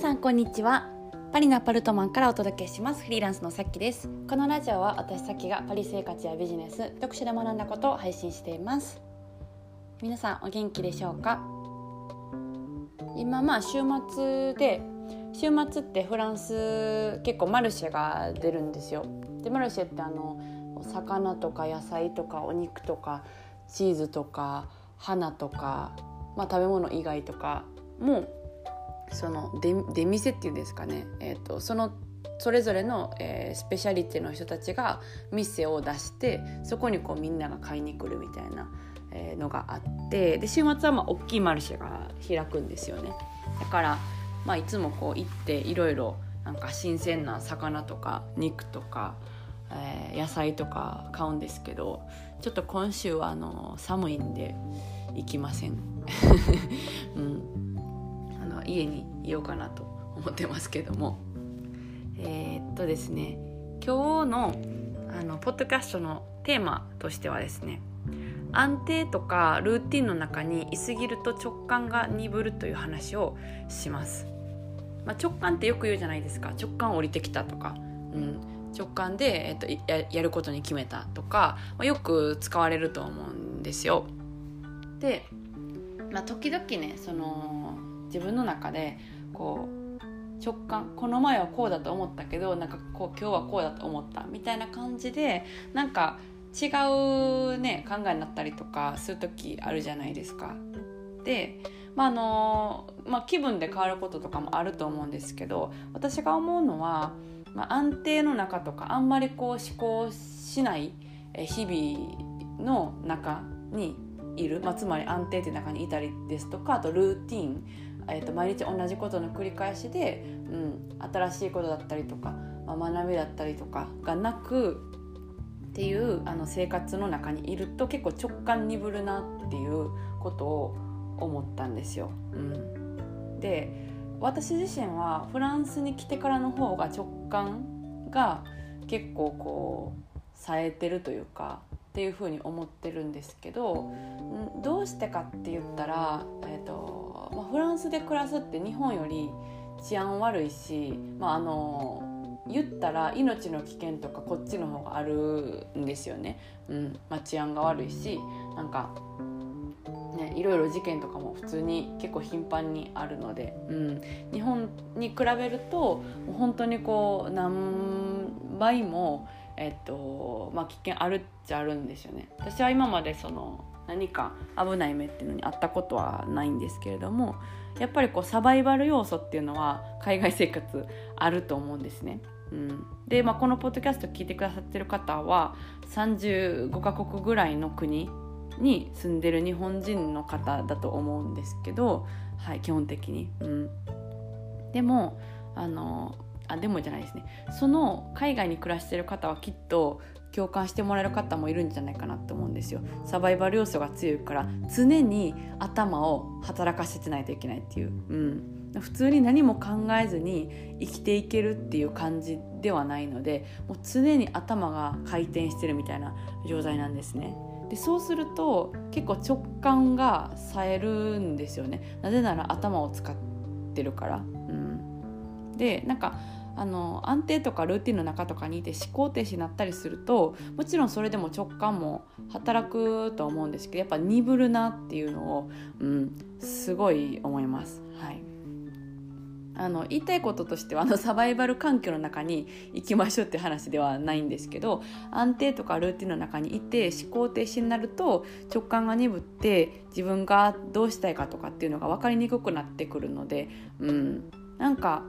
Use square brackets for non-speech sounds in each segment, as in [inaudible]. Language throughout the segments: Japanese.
さんこんにちは。パリのアパルトマンからお届けします。フリーランスのさっきです。このラジオは私さっきがパリ生活やビジネス読書で学んだことを配信しています。皆さんお元気でしょうか？今まあ週末で週末ってフランス結構マルシェが出るんですよ。でマルシェってあの魚とか野菜とかお肉とかチーズとか花とか、まあ、食べ物以外とかもその出店っていうんですかね、えーと、そのそれぞれの、えー、スペシャリティの人たちが店を出してそこにこうみんなが買いに来るみたいな、えー、のがあってで週末はまあ大きいマルシェが開くんですよね。だから、まあ、いつもこう行っていろいろなんか新鮮な魚とか肉とか、えー、野菜とか買うんですけどちょっと今週はあの寒いんで行きません。[laughs] うん家にいようかなと思ってますけども。えー、っとですね今日のあのポッドキャストのテーマとしてはですね安定とかルーティンの中にいすぎると直感が鈍るという話をします、まあ、直感ってよく言うじゃないですか。直感降りてきたとか、うん、直感で、えっと、ややることに決めたとか、まあ、よく使われると思うんですよ。で、まあ、時々ねその自分の中でこう直感この前はこうだと思ったけどなんかこう今日はこうだと思ったみたいな感じでなんか違うね考えになったりとかする時あるじゃないですか。でまああのまあ、気分で変わることとかもあると思うんですけど私が思うのは、まあ、安定の中とかあんまりこう思考しない日々の中にいる、まあ、つまり安定っていう中にいたりですとかあとルーティンえーと、毎日同じことの繰り返しで、うん、新しいことだったりとか、まあ、学びだったりとかがなくっていうあの生活の中にいると結構直感鈍るなっていうことを思ったんですよ。うん、で私自身はフランスに来てからの方が直感が結構こう冴えてるというかっていうふうに思ってるんですけどどうしてかって言ったら、えーと、フランスで暮らすって日本より治安悪いし、まあ、あの言ったら命の危険とかこっちの方があるんですよね、うんまあ、治安が悪いしなんかね、いろいろ事件とかも普通に結構頻繁にあるので、うん、日本に比べると本当にこう何倍もえっとまあ、危険あるっちゃあるんですよね。私は今までその何か危ない目っていうのにあったことはないんですけれどもやっぱりこうサバイバル要素っていうのは海外生活あると思うんですね。うん、で、まあ、このポッドキャスト聞いてくださってる方は35カ国ぐらいの国に住んでる日本人の方だと思うんですけど、はい、基本的に。うん、でもあのあでもじゃないですね。その海外に暮らしてる方はきっと共感してもらえる方もいるんじゃないかなと思うんですよ。サバイバル要素が強いから常に頭を働かせてないといけないっていう、うん、普通に何も考えずに生きていけるっていう感じではないのでもう常に頭が回転してるみたいな状態なんですね。でそうすると結構直感が冴えるんですよね。なぜなら頭を使ってるから、うん、でなんかあの安定とかルーティンの中とかにいて思考停止になったりするともちろんそれでも直感も働くと思うんですけどやっぱ鈍るなっていうのを、うん、すごい思います。はいあの言いたいこととしてはあのサバイバル環境の中に行きましょうって話ではないんですけど安定とかルーティンの中にいて思考停止になると直感が鈍って自分がどうしたいかとかっていうのが分かりにくくなってくるので、うん、なんか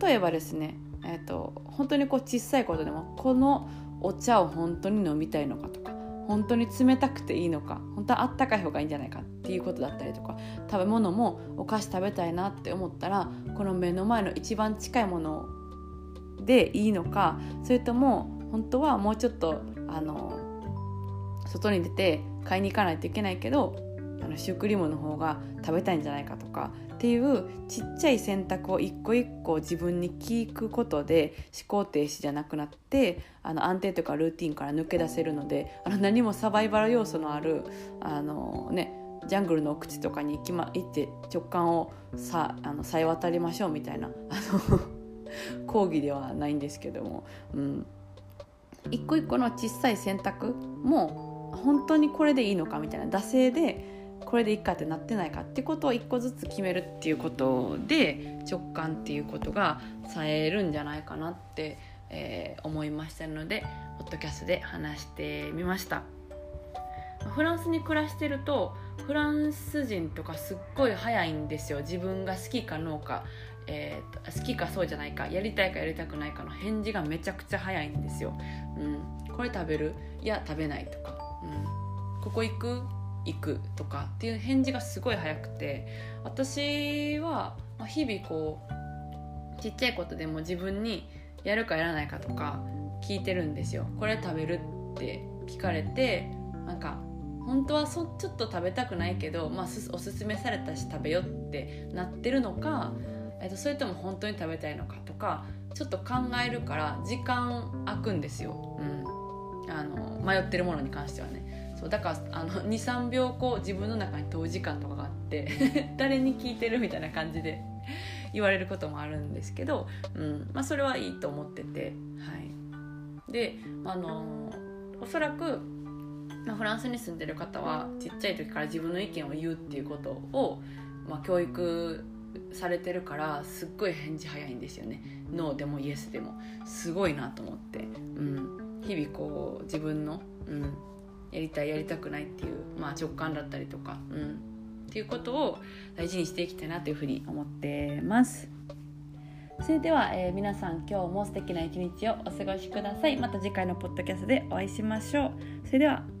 例えばですね、えーと、本当にこう小さいことでもこのお茶を本当に飲みたいのかとか本当に冷たくていいのか本当はあったかい方がいいんじゃないかっていうことだったりとか食べ物もお菓子食べたいなって思ったらこの目の前の一番近いものでいいのかそれとも本当はもうちょっとあの外に出て買いに行かないといけないけどあのシュークリームの方が食べたいんじゃないかとかっていうちっちゃい選択を一個一個自分に聞くことで思考停止じゃなくなってあの安定とかルーティンから抜け出せるのであの何もサバイバル要素のあるあの、ね、ジャングルの奥地とかに行き、ま、行って直感をさあのさえ渡りましょうみたいなあの [laughs] 講義ではないんですけども、うん、一個一個の小さい選択も本当にこれでいいのかみたいな惰性でこれでいいかってなってないかってことを一個ずつ決めるっていうことで直感っていうことがさえるんじゃないかなって、えー、思いましたのでポッドキャストで話してみました。フランスに暮らしてるとフランス人とかすっごい早いんですよ。自分が好きかノーか、えー、好きかそうじゃないかやりたいかやりたくないかの返事がめちゃくちゃ早いんですよ、うん、これ食べる？いや食べないとか、うん、ここ行く？行くとかっていう返事がすごい早くて私は日々こうちっちゃいことでも自分にやるかやらないかとか聞いてるんですよ。これ食べるって聞かれてなんか本当はそちょっと食べたくないけど、まあ、おすすめされたし食べよってなってるのか、えっと、それとも本当に食べたいのかとかちょっと考えるから時間空くんですよ、うん、あの迷ってるものに関してはね。そうだから23 [laughs] 秒こう自分の中に問う時間とかがあって [laughs] 誰に聞いてるみたいな感じで [laughs] 言われることもあるんですけど、うんまあ、それはいいと思ってて、はい、であのおそらくまあ、フランスに住んでる方はちっちゃい時から自分の意見を言うっていうことを、まあ、教育されてるからすっごい返事早いんですよね。ノーでもイエスでも。すごいなと思って、うん、日々こう自分の、うん、やりたいやりたくないっていう、まあ、直感だったりとか、うん、っていうことを大事にしていきたいなというふうに思ってます。それでは、えー、皆さん今日も素敵な一日をお過ごしください。また次回のポッドキャストでお会いしましょう。それでは。